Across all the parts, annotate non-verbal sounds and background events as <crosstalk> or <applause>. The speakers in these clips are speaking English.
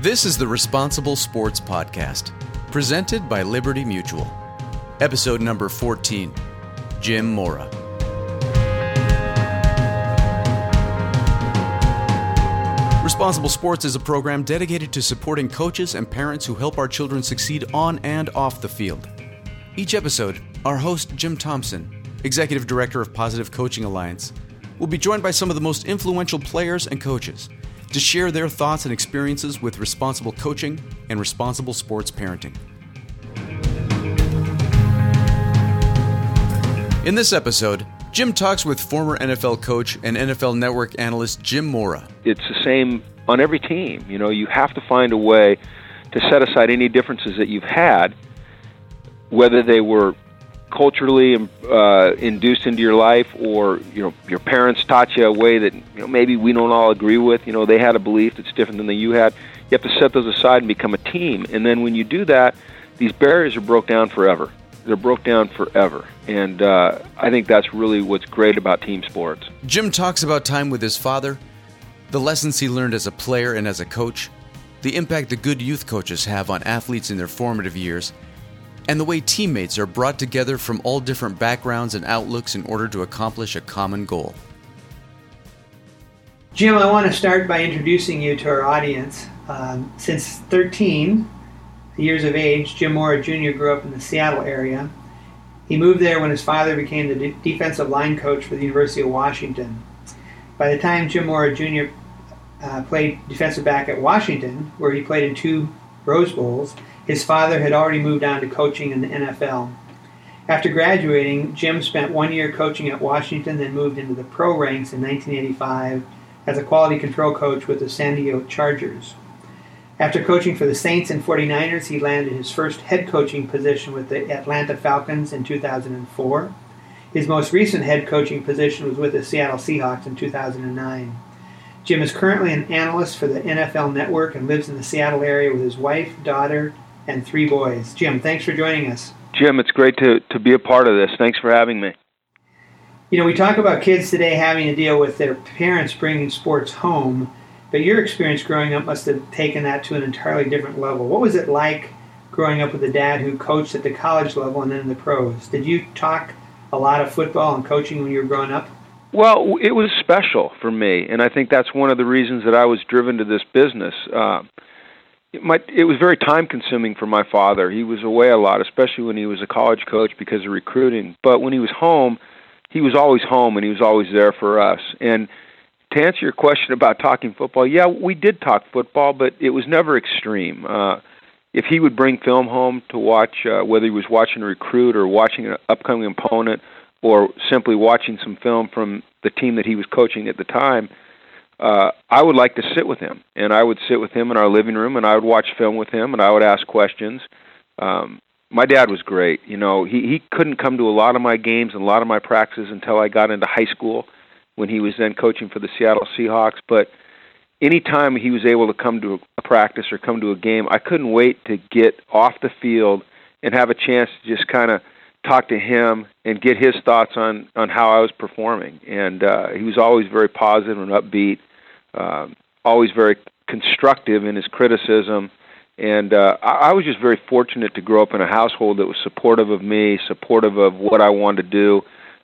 This is the Responsible Sports Podcast, presented by Liberty Mutual. Episode number 14 Jim Mora. Responsible Sports is a program dedicated to supporting coaches and parents who help our children succeed on and off the field. Each episode, our host, Jim Thompson, Executive Director of Positive Coaching Alliance, will be joined by some of the most influential players and coaches to share their thoughts and experiences with responsible coaching and responsible sports parenting. In this episode, Jim talks with former NFL coach and NFL Network analyst Jim Mora. It's the same on every team. You know, you have to find a way to set aside any differences that you've had, whether they were culturally uh, induced into your life, or you know your parents taught you a way that you know maybe we don't all agree with. You know they had a belief that's different than the you had. You have to set those aside and become a team. And then when you do that, these barriers are broke down forever. They're broke down forever, and uh, I think that's really what's great about team sports. Jim talks about time with his father, the lessons he learned as a player and as a coach, the impact the good youth coaches have on athletes in their formative years and the way teammates are brought together from all different backgrounds and outlooks in order to accomplish a common goal. Jim, I want to start by introducing you to our audience. Um, since 13 years of age, Jim Mora Jr. grew up in the Seattle area. He moved there when his father became the de- defensive line coach for the University of Washington. By the time Jim Mora Jr. Uh, played defensive back at Washington, where he played in two Rose Bowls, his father had already moved on to coaching in the NFL. After graduating, Jim spent one year coaching at Washington, then moved into the pro ranks in 1985 as a quality control coach with the San Diego Chargers. After coaching for the Saints and 49ers, he landed his first head coaching position with the Atlanta Falcons in 2004. His most recent head coaching position was with the Seattle Seahawks in 2009. Jim is currently an analyst for the NFL Network and lives in the Seattle area with his wife, daughter, and three boys. Jim, thanks for joining us. Jim, it's great to, to be a part of this. Thanks for having me. You know, we talk about kids today having to deal with their parents bringing sports home, but your experience growing up must have taken that to an entirely different level. What was it like growing up with a dad who coached at the college level and then in the pros? Did you talk a lot of football and coaching when you were growing up? Well, it was special for me, and I think that's one of the reasons that I was driven to this business. Uh, it, it was very time consuming for my father. He was away a lot, especially when he was a college coach because of recruiting. But when he was home, he was always home and he was always there for us. And to answer your question about talking football, yeah, we did talk football, but it was never extreme. Uh, if he would bring film home to watch, uh, whether he was watching a recruit or watching an upcoming opponent or simply watching some film from the team that he was coaching at the time, uh, I would like to sit with him, and I would sit with him in our living room, and I would watch film with him, and I would ask questions. Um, my dad was great. You know, he he couldn't come to a lot of my games and a lot of my practices until I got into high school, when he was then coaching for the Seattle Seahawks. But anytime he was able to come to a practice or come to a game, I couldn't wait to get off the field and have a chance to just kind of talk to him and get his thoughts on on how I was performing. And uh, he was always very positive and upbeat um, always very constructive in his criticism. And uh, I, I was just very fortunate to grow up in a household that was supportive of me, supportive of what I wanted to do,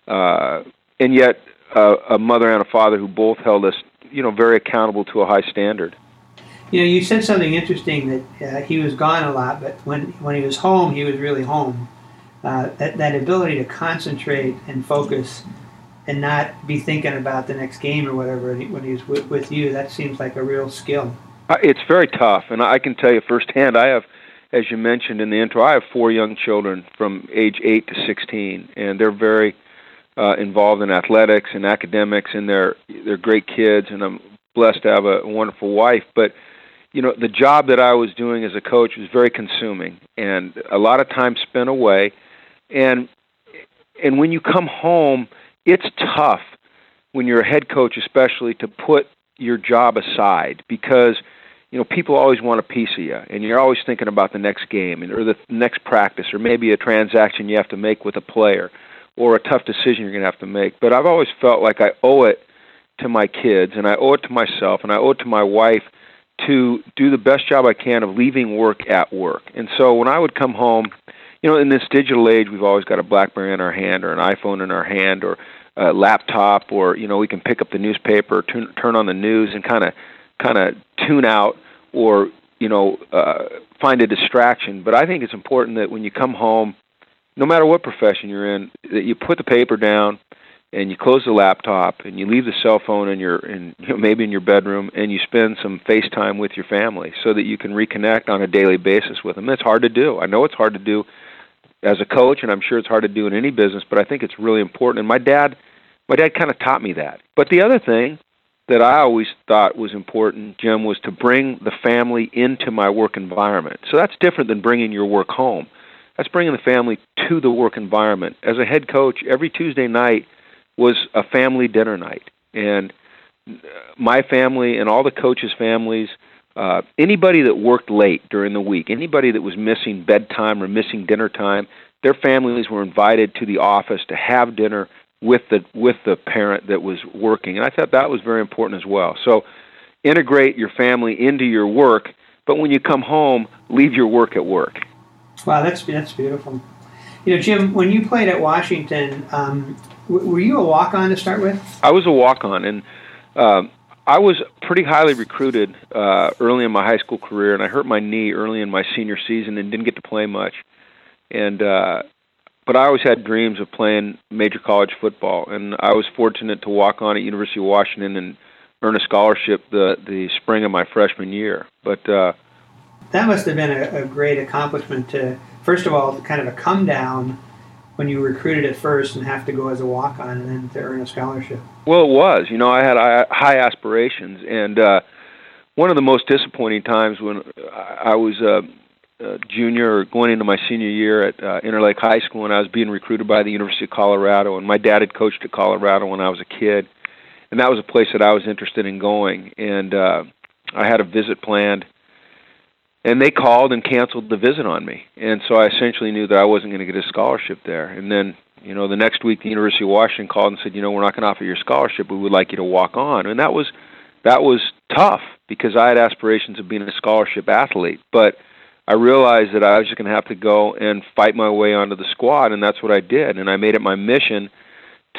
uh, and yet uh, a mother and a father who both held us, you know, very accountable to a high standard. You know, you said something interesting that uh, he was gone a lot, but when when he was home, he was really home. Uh, that that ability to concentrate and focus and not be thinking about the next game or whatever when he's with, with you. That seems like a real skill. Uh, it's very tough, and I can tell you firsthand. I have, as you mentioned in the intro, I have four young children from age eight to sixteen, and they're very uh, involved in athletics and academics, and they're they're great kids, and I'm blessed to have a wonderful wife. But you know, the job that I was doing as a coach was very consuming, and a lot of time spent away, and and when you come home it's tough when you're a head coach, especially to put your job aside because you know people always want a piece of you, and you're always thinking about the next game and or the next practice, or maybe a transaction you have to make with a player, or a tough decision you're going to have to make. But I've always felt like I owe it to my kids, and I owe it to myself, and I owe it to my wife to do the best job I can of leaving work at work. And so when I would come home, you know, in this digital age, we've always got a BlackBerry in our hand or an iPhone in our hand or a laptop, or you know, we can pick up the newspaper, turn, turn on the news, and kind of kind of tune out or you know uh, find a distraction. But I think it's important that when you come home, no matter what profession you're in, that you put the paper down and you close the laptop and you leave the cell phone in your in you know, maybe in your bedroom and you spend some FaceTime with your family so that you can reconnect on a daily basis with them. It's hard to do. I know it's hard to do as a coach and I'm sure it's hard to do in any business, but I think it's really important and my dad my dad kind of taught me that. But the other thing that I always thought was important, Jim, was to bring the family into my work environment. So that's different than bringing your work home. That's bringing the family to the work environment. As a head coach, every Tuesday night was a family dinner night, and uh, my family and all the coaches' families, uh, anybody that worked late during the week, anybody that was missing bedtime or missing dinner time, their families were invited to the office to have dinner with the with the parent that was working, and I thought that was very important as well. So, integrate your family into your work, but when you come home, leave your work at work. Wow, that's that's beautiful. You know, Jim, when you played at Washington, um, w- were you a walk on to start with? I was a walk on, and um, I was pretty highly recruited uh, early in my high school career, and I hurt my knee early in my senior season and didn't get to play much. And uh, but I always had dreams of playing major college football, and I was fortunate to walk on at University of Washington and earn a scholarship the the spring of my freshman year. But uh, that must have been a, a great accomplishment to, first of all, kind of a come down when you recruited at first and have to go as a walk on and then to earn a scholarship. Well, it was. You know, I had high aspirations, and uh, one of the most disappointing times when I was. Uh, uh, junior or going into my senior year at uh, Interlake High School, and I was being recruited by the University of Colorado. And my dad had coached at Colorado when I was a kid, and that was a place that I was interested in going. And uh, I had a visit planned, and they called and canceled the visit on me. And so I essentially knew that I wasn't going to get a scholarship there. And then, you know, the next week the University of Washington called and said, you know, we're not going to offer you a scholarship. We would like you to walk on. And that was that was tough because I had aspirations of being a scholarship athlete, but I realized that I was just going to have to go and fight my way onto the squad, and that's what I did. And I made it my mission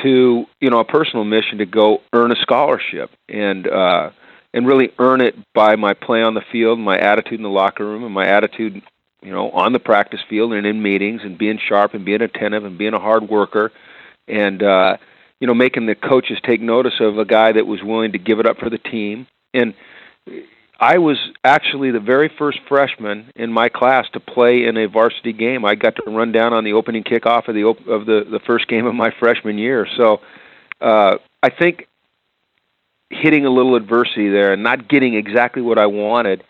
to, you know, a personal mission to go earn a scholarship and uh, and really earn it by my play on the field, my attitude in the locker room, and my attitude, you know, on the practice field and in meetings, and being sharp and being attentive and being a hard worker, and uh, you know, making the coaches take notice of a guy that was willing to give it up for the team and I was actually the very first freshman in my class to play in a varsity game. I got to run down on the opening kickoff of the op- of the the first game of my freshman year. So uh, I think hitting a little adversity there and not getting exactly what I wanted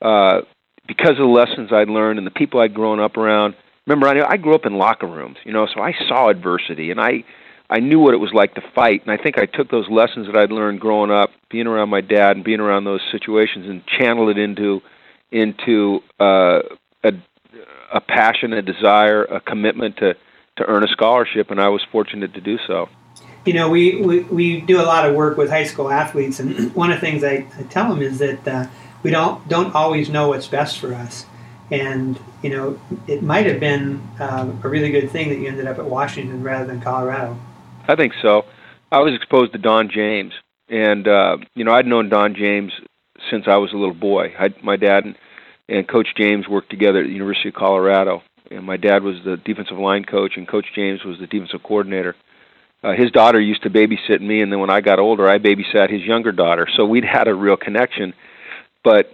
uh, because of the lessons I'd learned and the people I'd grown up around. Remember, I, I grew up in locker rooms, you know, so I saw adversity and I I knew what it was like to fight, and I think I took those lessons that I'd learned growing up, being around my dad and being around those situations, and channeled it into into uh, a a passion, a desire, a commitment to to earn a scholarship, and I was fortunate to do so. You know, we, we, we do a lot of work with high school athletes, and <clears throat> one of the things I, I tell them is that uh, we don't don't always know what's best for us, and you know, it might have been uh, a really good thing that you ended up at Washington rather than Colorado. I think so. I was exposed to Don James, and uh, you know I'd known Don James since I was a little boy. I, my dad and, and Coach James worked together at the University of Colorado, and my dad was the defensive line coach, and Coach James was the defensive coordinator. Uh, his daughter used to babysit me, and then when I got older, I babysat his younger daughter. So we'd had a real connection. But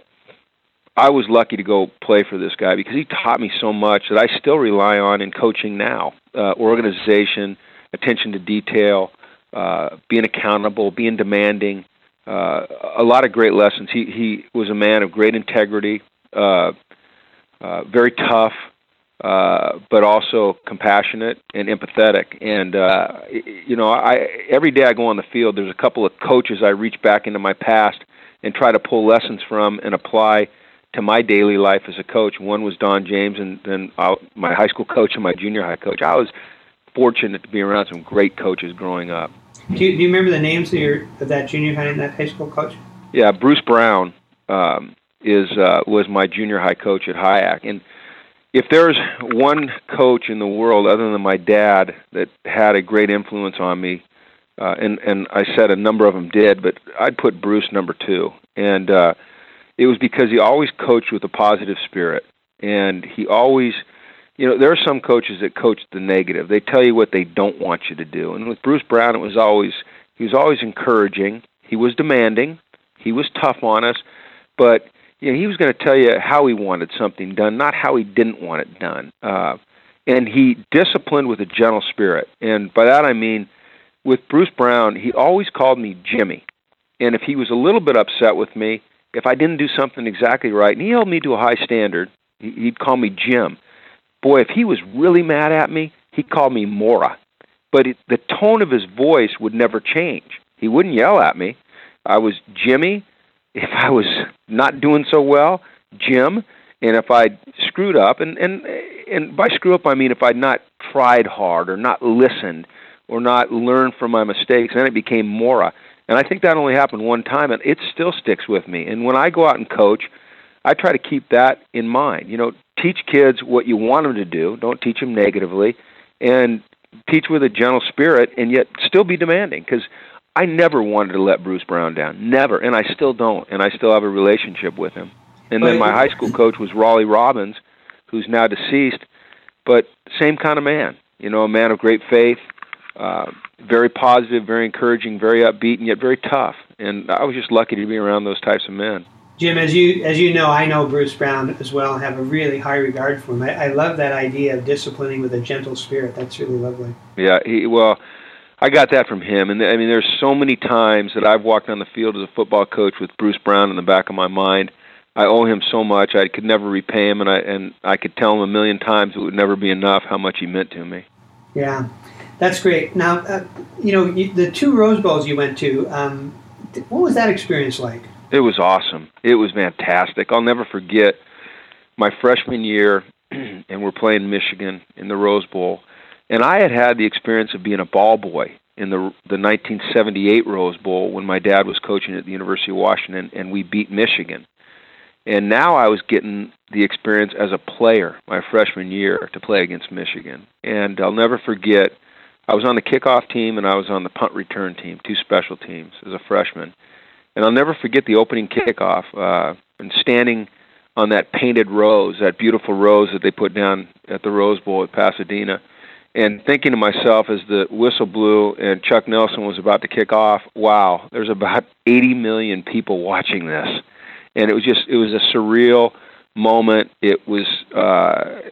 I was lucky to go play for this guy because he taught me so much that I still rely on in coaching now. Uh, organization, attention to detail, uh, being accountable, being demanding. Uh, a lot of great lessons. He he was a man of great integrity, uh, uh, very tough, uh, but also compassionate and empathetic. And uh, you know, I every day I go on the field, there's a couple of coaches I reach back into my past and try to pull lessons from and apply to my daily life as a coach. One was Don James, and then uh, my high school coach and my junior high coach. I was fortunate to be around some great coaches growing up. Do you, do you remember the names of your of that junior high and that high school coach? Yeah, Bruce Brown um, is uh, was my junior high coach at Hyak, and if there's one coach in the world other than my dad that had a great influence on me, uh, and and I said a number of them did, but I'd put Bruce number two, and uh, it was because he always coached with a positive spirit, and he always, you know, there are some coaches that coach the negative. They tell you what they don't want you to do, and with Bruce Brown, it was always he was always encouraging. He was demanding. He was tough on us, but you know, he was going to tell you how he wanted something done, not how he didn't want it done. Uh, and he disciplined with a gentle spirit. And by that I mean, with Bruce Brown, he always called me Jimmy. And if he was a little bit upset with me, if I didn't do something exactly right, and he held me to a high standard, he'd call me Jim. Boy, if he was really mad at me, he called me Mora. But it, the tone of his voice would never change. He wouldn't yell at me. I was Jimmy, if I was not doing so well, Jim, and if I screwed up, and and and by screw up I mean if I'd not tried hard or not listened or not learned from my mistakes, then it became Mora. Uh, and I think that only happened one time, and it still sticks with me. And when I go out and coach, I try to keep that in mind. You know, teach kids what you want them to do. Don't teach them negatively, and teach with a gentle spirit, and yet still be demanding. Because I never wanted to let Bruce Brown down, never, and I still don't, and I still have a relationship with him. And then my high school coach was Raleigh Robbins, who's now deceased, but same kind of man. You know, a man of great faith, uh, very positive, very encouraging, very upbeat, and yet very tough. And I was just lucky to be around those types of men. Jim, as you as you know, I know Bruce Brown as well and have a really high regard for him. I, I love that idea of disciplining with a gentle spirit. That's really lovely. Yeah, he well I got that from him. And I mean, there's so many times that I've walked on the field as a football coach with Bruce Brown in the back of my mind. I owe him so much. I could never repay him, and I and I could tell him a million times it would never be enough how much he meant to me. Yeah, that's great. Now, uh, you know, you, the two Rose Bowls you went to. Um, what was that experience like? It was awesome. It was fantastic. I'll never forget my freshman year, <clears throat> and we're playing Michigan in the Rose Bowl and I had had the experience of being a ball boy in the the 1978 Rose Bowl when my dad was coaching at the University of Washington and we beat Michigan. And now I was getting the experience as a player my freshman year to play against Michigan. And I'll never forget I was on the kickoff team and I was on the punt return team, two special teams as a freshman. And I'll never forget the opening kickoff uh and standing on that painted rose, that beautiful rose that they put down at the Rose Bowl at Pasadena and thinking to myself as the whistle blew and Chuck Nelson was about to kick off, wow, there's about 80 million people watching this. And it was just, it was a surreal moment. It was uh,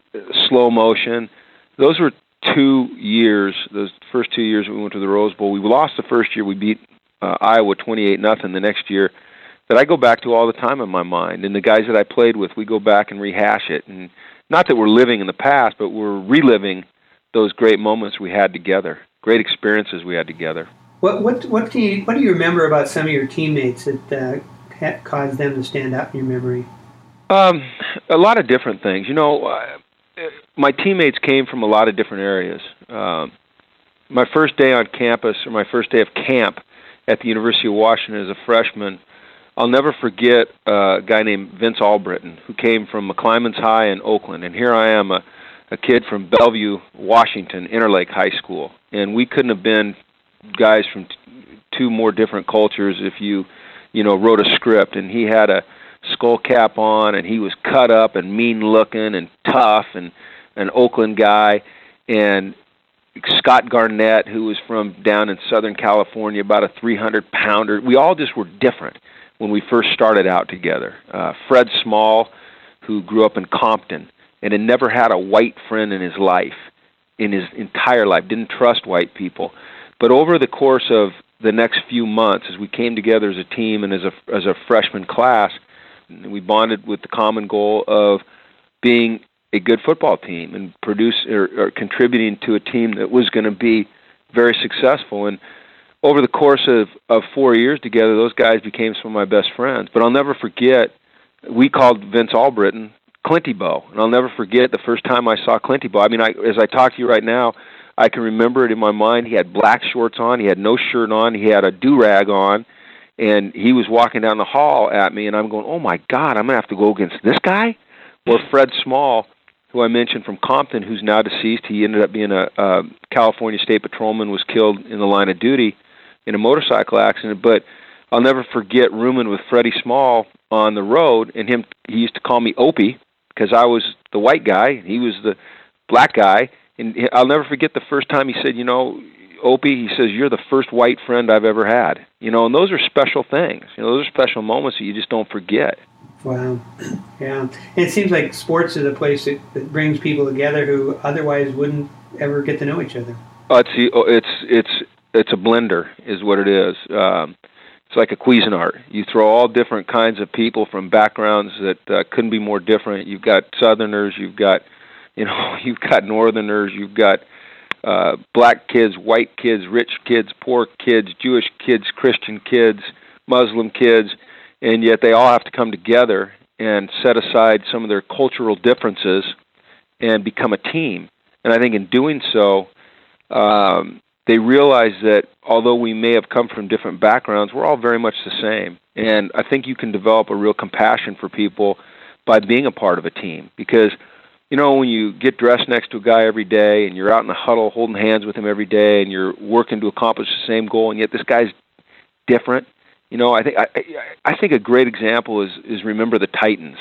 slow motion. Those were two years, those first two years we went to the Rose Bowl. We lost the first year, we beat uh, Iowa 28 nothing the next year. That I go back to all the time in my mind. And the guys that I played with, we go back and rehash it. And not that we're living in the past, but we're reliving those great moments we had together, great experiences we had together. What what what do you what do you remember about some of your teammates that uh, caused them to stand out in your memory? Um, a lot of different things. You know, uh, my teammates came from a lot of different areas. Um, my first day on campus, or my first day of camp at the University of Washington as a freshman, I'll never forget a guy named Vince Albritton who came from McClymonds High in Oakland, and here I am, a a kid from Bellevue, Washington, Interlake High School, and we couldn't have been guys from t- two more different cultures if you, you know, wrote a script. And he had a skull cap on, and he was cut up and mean looking and tough, and an Oakland guy, and Scott Garnett, who was from down in Southern California, about a 300 pounder. We all just were different when we first started out together. Uh, Fred Small, who grew up in Compton, and had never had a white friend in his life, in his entire life, didn't trust white people. But over the course of the next few months, as we came together as a team and as a as a freshman class, we bonded with the common goal of being a good football team and produce or, or contributing to a team that was going to be very successful. And over the course of of four years together, those guys became some of my best friends. But I'll never forget. We called Vince Albritton Clinty Bow, and I'll never forget the first time I saw Clinty Bow. I mean, I, as I talk to you right now, I can remember it in my mind. He had black shorts on, he had no shirt on, he had a do rag on, and he was walking down the hall at me, and I'm going, "Oh my God, I'm gonna have to go against this guy." Well, Fred Small, who I mentioned from Compton, who's now deceased, he ended up being a, a California State Patrolman, was killed in the line of duty in a motorcycle accident. But I'll never forget rooming with Freddie Small on the road, and him. He used to call me Opie because I was the white guy, he was the black guy, and I'll never forget the first time he said, "You know, Opie," he says, "You're the first white friend I've ever had." You know, and those are special things. You know, those are special moments that you just don't forget. Wow, <clears throat> yeah, and it seems like sports is a place that, that brings people together who otherwise wouldn't ever get to know each other. Oh, it's it's it's it's a blender, is what it is. Um, it's like a Cuisinart. You throw all different kinds of people from backgrounds that uh, couldn't be more different. You've got Southerners, you've got, you know, <laughs> you've got Northerners, you've got uh, black kids, white kids, rich kids, poor kids, Jewish kids, Christian kids, Muslim kids, and yet they all have to come together and set aside some of their cultural differences and become a team. And I think in doing so, um, they realize that although we may have come from different backgrounds, we're all very much the same. And I think you can develop a real compassion for people by being a part of a team because you know when you get dressed next to a guy every day and you're out in the huddle holding hands with him every day and you're working to accomplish the same goal and yet this guy's different you know i think i i think a great example is is remember the titans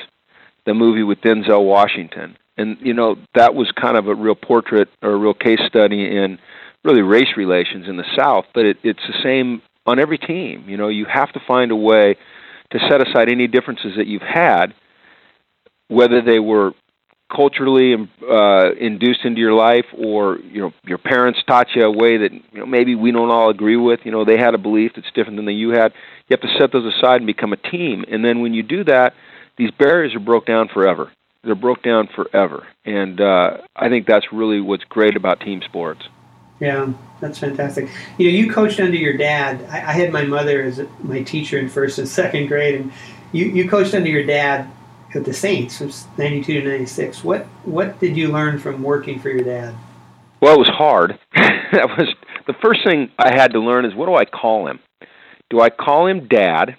the movie with denzel washington and you know that was kind of a real portrait or a real case study in really race relations in the South, but it, it's the same on every team. You know, you have to find a way to set aside any differences that you've had, whether they were culturally uh, induced into your life or you know your parents taught you a way that you know maybe we don't all agree with. You know they had a belief that's different than the you had. You have to set those aside and become a team. And then when you do that these barriers are broke down forever. They're broke down forever. And uh, i think that's really what's great about team sports yeah, that's fantastic. You know, you coached under your dad. I, I, had my mother as my teacher in first and <laughs> second grade, and you, you coached under your dad at the Saints from '92 to '96. What what did you learn from working for your dad? Well, it was hard. <laughs> that was the first thing I had to learn is what do I call him? Do I call him Dad?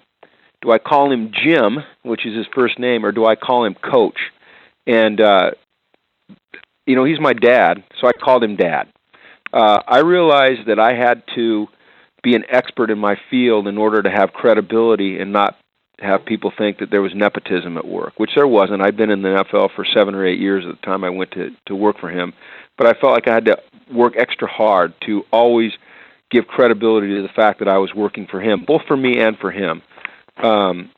Do I call him Jim, which is his first name, or do I call him Coach? And uh, you know, he's my dad, so I called him Dad uh, I realized that I had to be an expert in my field in order to have credibility and not have people think that there was nepotism at work, which there wasn't. I'd been in the NFL for seven or eight years at the time I went to to work for him, but I felt like I had to work extra hard to always give credibility to the fact that I was working for him, both for me and for him. Um,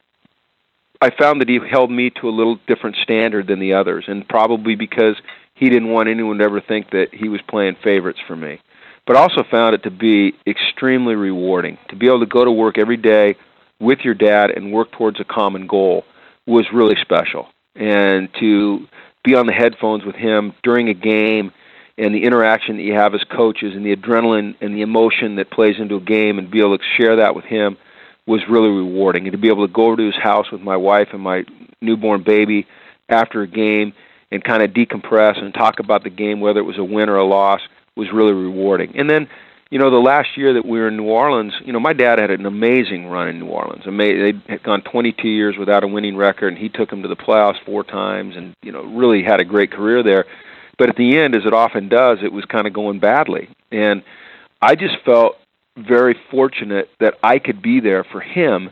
I found that he held me to a little different standard than the others, and probably because he didn't want anyone to ever think that he was playing favorites for me. But also found it to be extremely rewarding to be able to go to work every day with your dad and work towards a common goal was really special. And to be on the headphones with him during a game and the interaction that you have as coaches and the adrenaline and the emotion that plays into a game and be able to share that with him was really rewarding. And to be able to go over to his house with my wife and my newborn baby after a game and kind of decompress and talk about the game, whether it was a win or a loss, was really rewarding. And then, you know, the last year that we were in New Orleans, you know, my dad had an amazing run in New Orleans. They had gone 22 years without a winning record, and he took them to the playoffs four times, and you know, really had a great career there. But at the end, as it often does, it was kind of going badly, and I just felt very fortunate that I could be there for him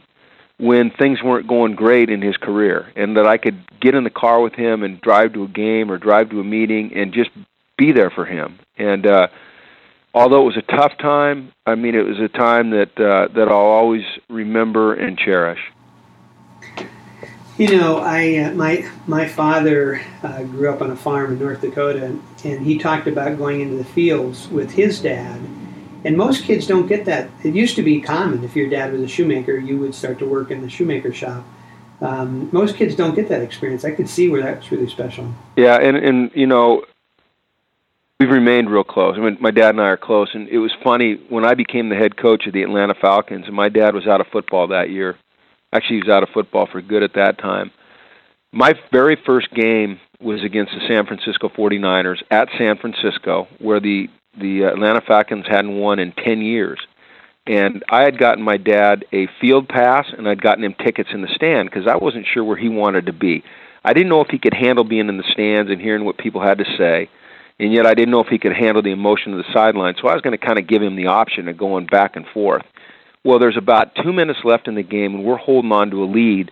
when things weren't going great in his career and that I could get in the car with him and drive to a game or drive to a meeting and just be there for him. And uh although it was a tough time, I mean it was a time that uh that I'll always remember and cherish. You know, I uh, my my father uh, grew up on a farm in North Dakota, and he talked about going into the fields with his dad and most kids don't get that. It used to be common if your dad was a shoemaker, you would start to work in the shoemaker shop. Um, most kids don't get that experience. I could see where that's really special. Yeah, and and you know, we've remained real close. I mean, my dad and I are close, and it was funny when I became the head coach of the Atlanta Falcons, and my dad was out of football that year. Actually, he was out of football for good at that time. My very first game was against the San Francisco 49ers at San Francisco, where the the Atlanta Falcons hadn't won in 10 years. and I had gotten my dad a field pass, and I'd gotten him tickets in the stand because I wasn't sure where he wanted to be. I didn't know if he could handle being in the stands and hearing what people had to say, and yet I didn't know if he could handle the emotion of the sideline. So I was going to kind of give him the option of going back and forth. Well, there's about two minutes left in the game, and we're holding on to a lead,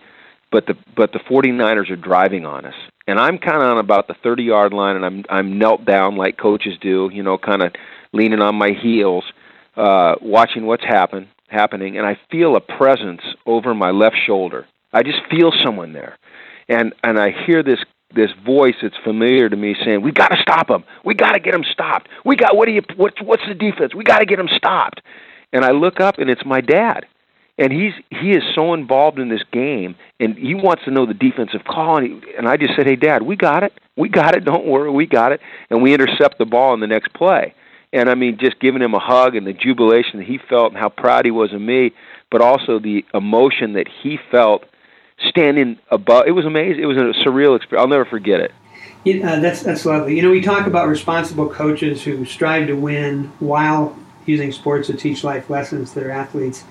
but the but the 49ers are driving on us, and I'm kind of on about the 30 yard line, and I'm I'm knelt down like coaches do, you know, kind of leaning on my heels, uh, watching what's happen happening, and I feel a presence over my left shoulder. I just feel someone there, and and I hear this this voice that's familiar to me saying, "We got to stop him. We got to get him stopped. We got what do you what's what's the defense? We got to get him stopped." And I look up, and it's my dad and he's he is so involved in this game and he wants to know the defensive call and, he, and I just said hey dad we got it. We got it. <laughs> Don't worry. We got it. And we intercept the ball in the next play. And I mean just giving him a hug and the jubilation that he felt and how proud he was of me but also the emotion that he felt standing above. It was amazing. It was a surreal experience. I'll never forget it. Yeah, uh, that's that's lovely. You know, we talk about responsible coaches who strive to win while using sports to teach life lessons to their athletes.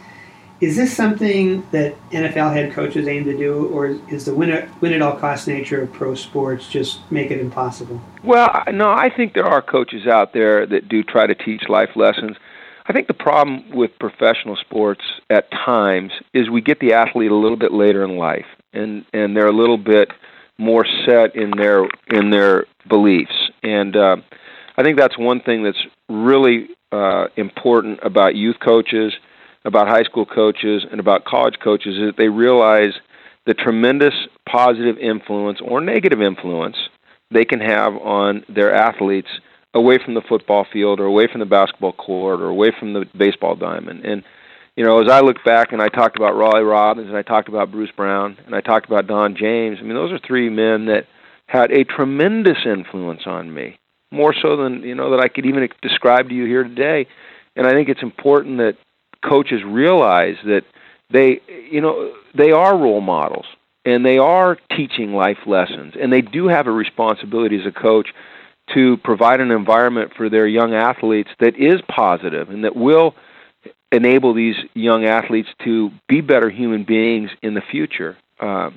Is this something that NFL head coaches aim to do, or is the win, win at all cost nature of pro sports just make it impossible? Well, no, I think there are coaches out there that do try to teach life lessons. I think the problem with professional sports at times is we get the athlete a little bit later in life, and and they're a little bit more set in their in their beliefs, and uh, I think that's one thing that's really uh, important about youth coaches about high school coaches and about college coaches is that they realize the tremendous positive influence or negative influence they can have on their athletes away from the football field or away from the basketball court or away from the baseball diamond. And you know, as I look back and I talked about Raleigh Robbins and I talked about Bruce Brown and I talked about Don James, I mean those are three men that had a tremendous influence on me, more so than you know that I could even describe to you here today. And I think it's important that coaches realize that they you know they are role models and they are teaching life lessons and they do have a responsibility as a coach to provide an environment for their young athletes that is positive and that will enable these young athletes to be better human beings in the future. Uh,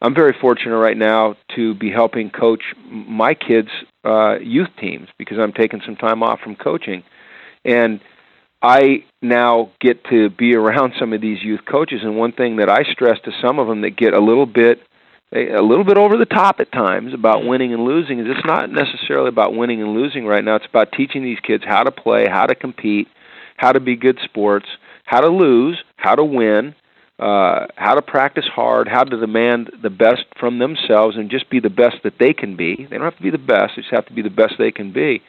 I'm very fortunate right now to be helping coach my kids' uh, youth teams because I'm taking some time off from coaching, and I now get to be around some of these youth coaches, and one thing that I stress to some of them that get a little bit a little bit over the top at times about winning and losing is it's not necessarily about winning and losing right now. It's about teaching these kids how to play, how to compete, how to be good sports, how to lose, how to win, uh, how to practice hard, how to demand the best from themselves, and just be the best that they can be. They don't have to be the best; they just have to be the best they can be.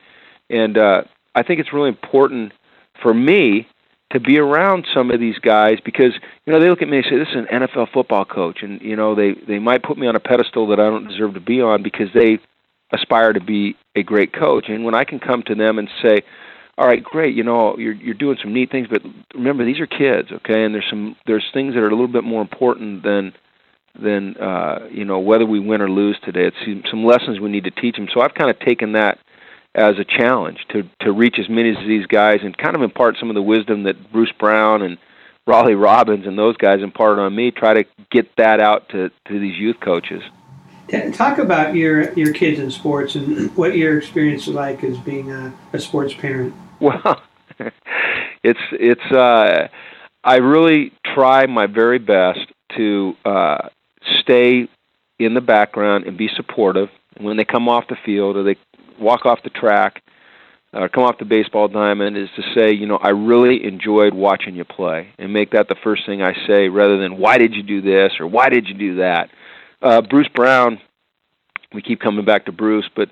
And uh, I think it's really important for me to be around some of these guys because you know they look at me and say this is an NFL football coach and you know they they might put me on a pedestal that I don't deserve to be on because they aspire to be a great coach. And when I can come to them and say all right great you know you're you're doing some neat things but remember these are kids okay? And there's some there's things that are a little bit more important than than uh you know whether we win or lose today. It's some, lessons we need to teach them so I've kind of taken that as a challenge to to reach as many of these guys and kind of impart some of the wisdom that Bruce Brown and Raleigh Robbins and those guys imparted on me. Try to get that out to to these youth coaches. Talk about your your kids in sports and what your experience is like as being a, a sports parent. Well, <laughs> it's it's uh, I really try my very best to uh, stay in the background and be supportive. When they come off the field or they walk off the track or uh, come off the baseball diamond is to say, you know, I really enjoyed watching you play, and make that the first thing I say, rather than why did you do this or why did you do that. Uh, Bruce Brown, we keep coming back to Bruce, but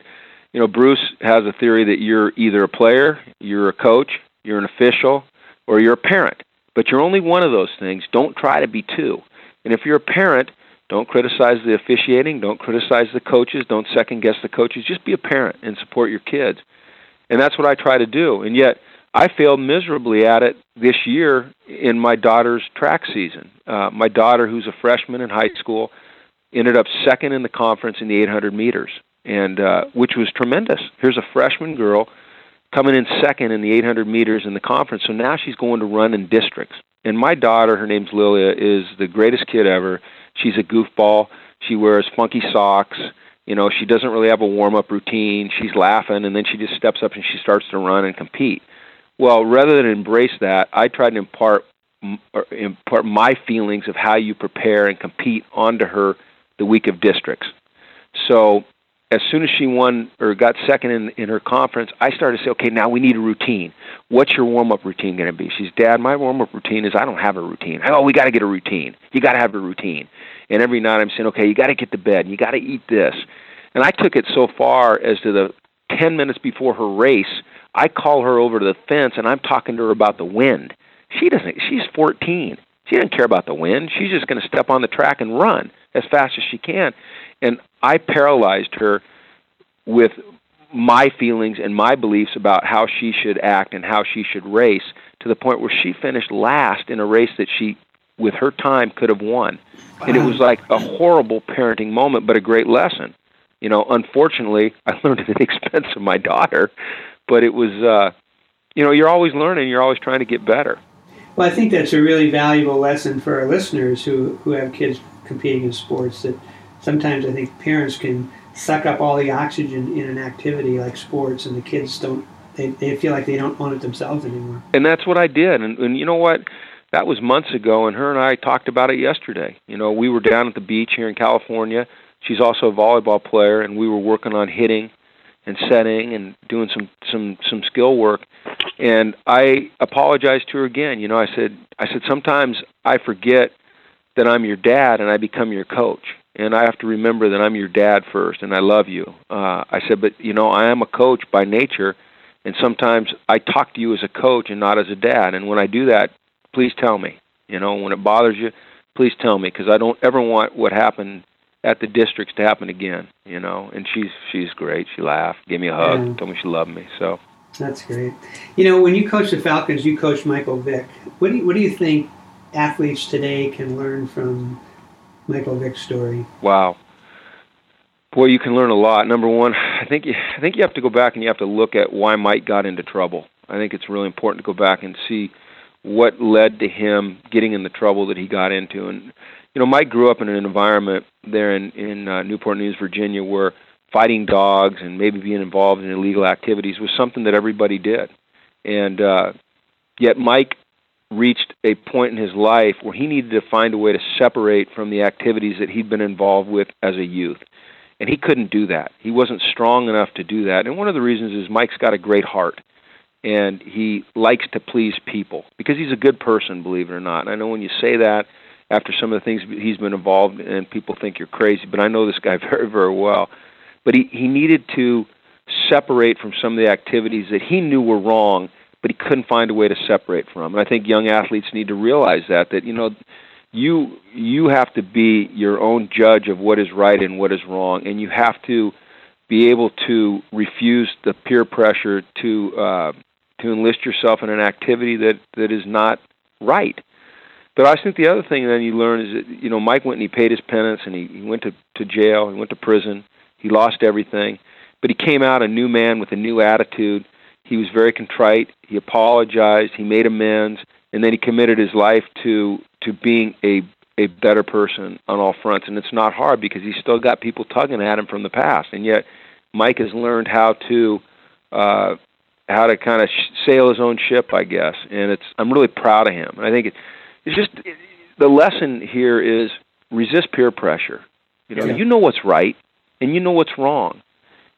you know, Bruce has a theory that you're either a player, you're a coach, you're an official, or you're a parent. But you're only one of those things. Don't try to be two. And if you're a parent, don't criticize the officiating. Don't criticize the coaches. Don't second guess the coaches. Just be a parent and support your kids. And that's what I try to do. And yet, I failed miserably at it this year in my daughter's track season. Uh, my daughter, who's a freshman in high school, ended up second in the conference in the 800 meters, and uh, which was tremendous. Here's a freshman girl coming in second in the 800 meters in the conference. So now she's going to run in districts. And my daughter, her name's Lilia, is the greatest kid ever. She's a goofball. She wears funky socks. You know, she doesn't really have a warm up routine. She's laughing, and then she just steps up and she starts to run and compete. Well, rather than embrace that, I tried to impart impart my feelings of how you prepare and compete onto her the week of districts. So as soon as she won or got second in in her conference, I started to say, okay, now we need a routine. What's your warm up routine going to be? She's, Dad, my warm up routine is I don't have a routine. Oh, we got to get a routine. You got to have a routine. And every night I'm saying, okay, you got to get to bed. You got to eat this. And I took it so far as to the ten minutes before her race, I call her over to the fence and I'm talking to her about the wind. She doesn't. She's 14. She doesn't care about the wind. She's just going to step on the track and run as fast as she can. And I paralyzed her with my feelings and my beliefs about how she should act and how she should race to the point where she finished last in a race that she with her time could have won. Wow. And it was like a horrible parenting moment but a great lesson. You know, unfortunately, I <laughs> learned it at the expense of my daughter, but it was uh you know, you're always learning, you're always trying to get better. Well, I think that's a really valuable lesson for our listeners who who have kids competing in sports that sometimes I think parents can suck up all the oxygen in an activity like sports, and the kids don't. They, they feel like they don't own it themselves anymore. And that's what I did. And, and you know what? That was months ago, and her and I talked about it yesterday. You know, we were down at the beach here in California. She's also a volleyball player, and we were working on hitting and setting and doing some some some skill work. And I apologized to her again. You know, I said I said sometimes I forget that I'm your dad and I become your coach. And I have to remember that I'm your dad first and I love you. Uh, I said, but you know, I am a coach by nature, and sometimes I talk to you as a coach and not as a dad. And when I do that, please tell me. You know, when it bothers you, please tell me because I don't ever want what happened at the districts to happen again. You know, and she's she's great. She laughed, gave me a hug, yeah. told me she loved me. So that's great. You know, when you coach the Falcons, you coach Michael Vick. What do you, what do you think athletes today can learn from Michael Vick's story? Wow. Boy, you can learn a lot. Number one, I think you, I think you have to go back and you have to look at why Mike got into trouble. I think it's really important to go back and see what led to him getting in the trouble that he got into. And you know, Mike grew up in an environment there in in uh, Newport News, Virginia, where fighting dogs and maybe being involved in illegal activities was something that everybody did. And uh, yet, Mike reached a point in his life where he needed to find a way to separate from the activities that he'd been involved with as a youth. And he couldn't do that. He wasn't strong enough to do that. And one of the reasons is Mike's got a great heart and he likes to please people because he's a good person, believe it or not. And I know when you say that after some of the things he's been involved in, people think you're crazy, but I know this guy <laughs> very, very well. But he, he needed to separate from some of the activities that he knew were wrong but he couldn't find a way to separate from. And I think young athletes need to realize that that you know you you have to be your own judge of what is right and what is wrong, and you have to be able to refuse the peer pressure to uh, to enlist yourself in an activity that that is not right. But I think the other thing then you learn is that you know Mike went and he paid his penance and he, he went to to jail, he went to prison, he lost everything, but he came out a new man with a new attitude he was very contrite. He apologized. He made amends, and then he committed his life to to being a a better person on all fronts. And it's not hard because he's still got people tugging at him from the past, and yet Mike has learned how to uh, how to kind of sail his own ship, I guess. And it's I'm really proud of him. And I think it, it's just it, the lesson here is resist peer pressure. You know, yeah. you know what's right and you know what's wrong.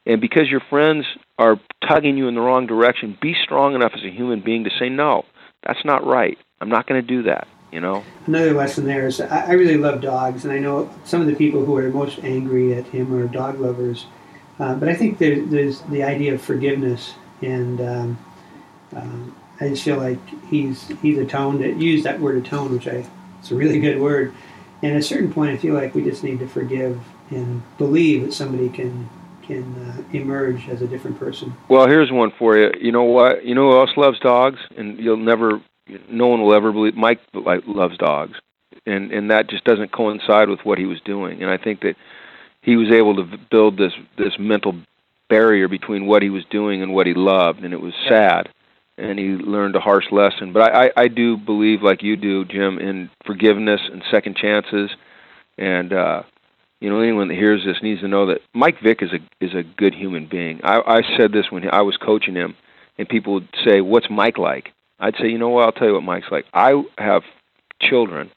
And because your friends are tugging you in the wrong direction, be strong enough as a human being to say, no, that's not right. I'm not going to do that. You know. Another lesson there is I, really love dogs, and I know some of the people who are most angry at him are dog lovers. Uh, but I think there, there's the idea of forgiveness, and um, um, I just feel like he's he's atoned. It used that word atone, which I it's a really good word. And at a certain point, I feel like we just need to forgive and believe that somebody can can uh, emerge as a different person. Well, here's one for you. You know what? You know who else loves dogs? And you'll never, no one will ever believe. Mike loves dogs, and and that just doesn't coincide with what he was doing. And I think that he was able to build this this mental barrier between what he was doing and what he loved, and it was sad. And he learned a harsh lesson. But I, I, I do believe, like you do, Jim, in forgiveness and second chances. And uh, you know, anyone that hears this needs to know that Mike Vick is a is a good human being. I, I said this when I was coaching him, and people would say, "What's Mike like?" I'd say, "You know what? I'll tell you what Mike's like. I have children.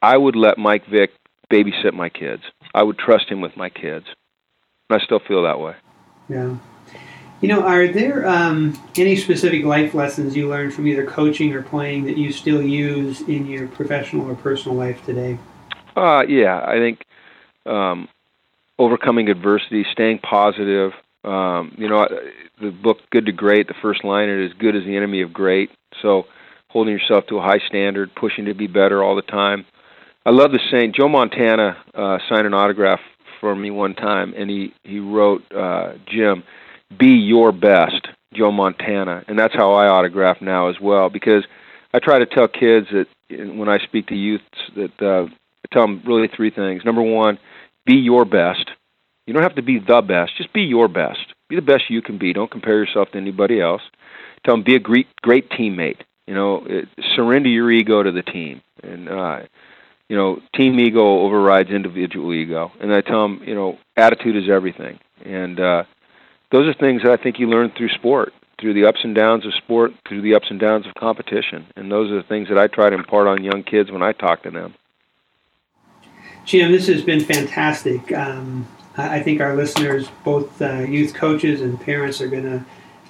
I would let Mike Vick babysit my kids. I would trust him with my kids. And I still feel that way." Yeah. You know, are there um, any specific life lessons you learned from either coaching or playing that you still use in your professional or personal life today? Uh, yeah, I think um, overcoming adversity, staying positive. Um, you know, the book Good to Great, the first line is good as the enemy of great. So holding yourself to a high standard, pushing to be better all the time. I love the saying. Joe Montana uh, signed an autograph for me one time, and he he wrote, uh, "Jim, be your best, Joe Montana," and that's how I autograph now as well. Because I try to tell kids that when I speak to youths that uh, I tell them really three things. Number one, be your best. You don't have to be the best. Just be your best. Be the best you can be. Don't compare yourself to anybody else. Tell them be a great great teammate. You know, it, surrender your ego to the team, and uh, you know, team ego overrides individual ego. And I tell them, you know, attitude is everything. And uh, those are things that I think you learn through sport, through the ups and downs of sport, through the ups and downs of competition. And those are the things that I try to impart on young kids when I talk to them. Jim, this has been fantastic. Um, I think our listeners, both uh, youth coaches and parents, are going to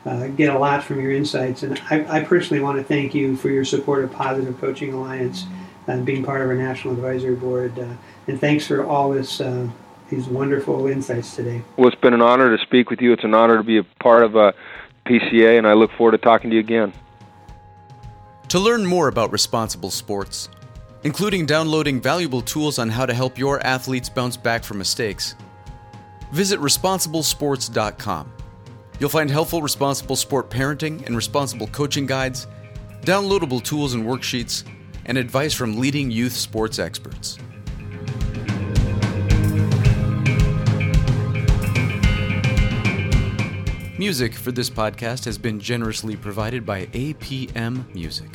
uh, get a lot from your insights. And I, I, personally want to thank you for your support of Positive Coaching Alliance and being part of our national advisory board. Uh, and thanks for all this uh, these wonderful insights today. Well, it's been an honor to speak with you. It's an honor to be a part of uh, PCA, and I look forward to talking to you again. To learn more about responsible sports, including downloading valuable tools on how to help your athletes bounce back from mistakes, visit responsiblesports.com. You'll find helpful responsible sport parenting and responsible coaching guides, downloadable tools and worksheets, and advice from leading youth sports experts. Music for this podcast has been generously provided by APM Music.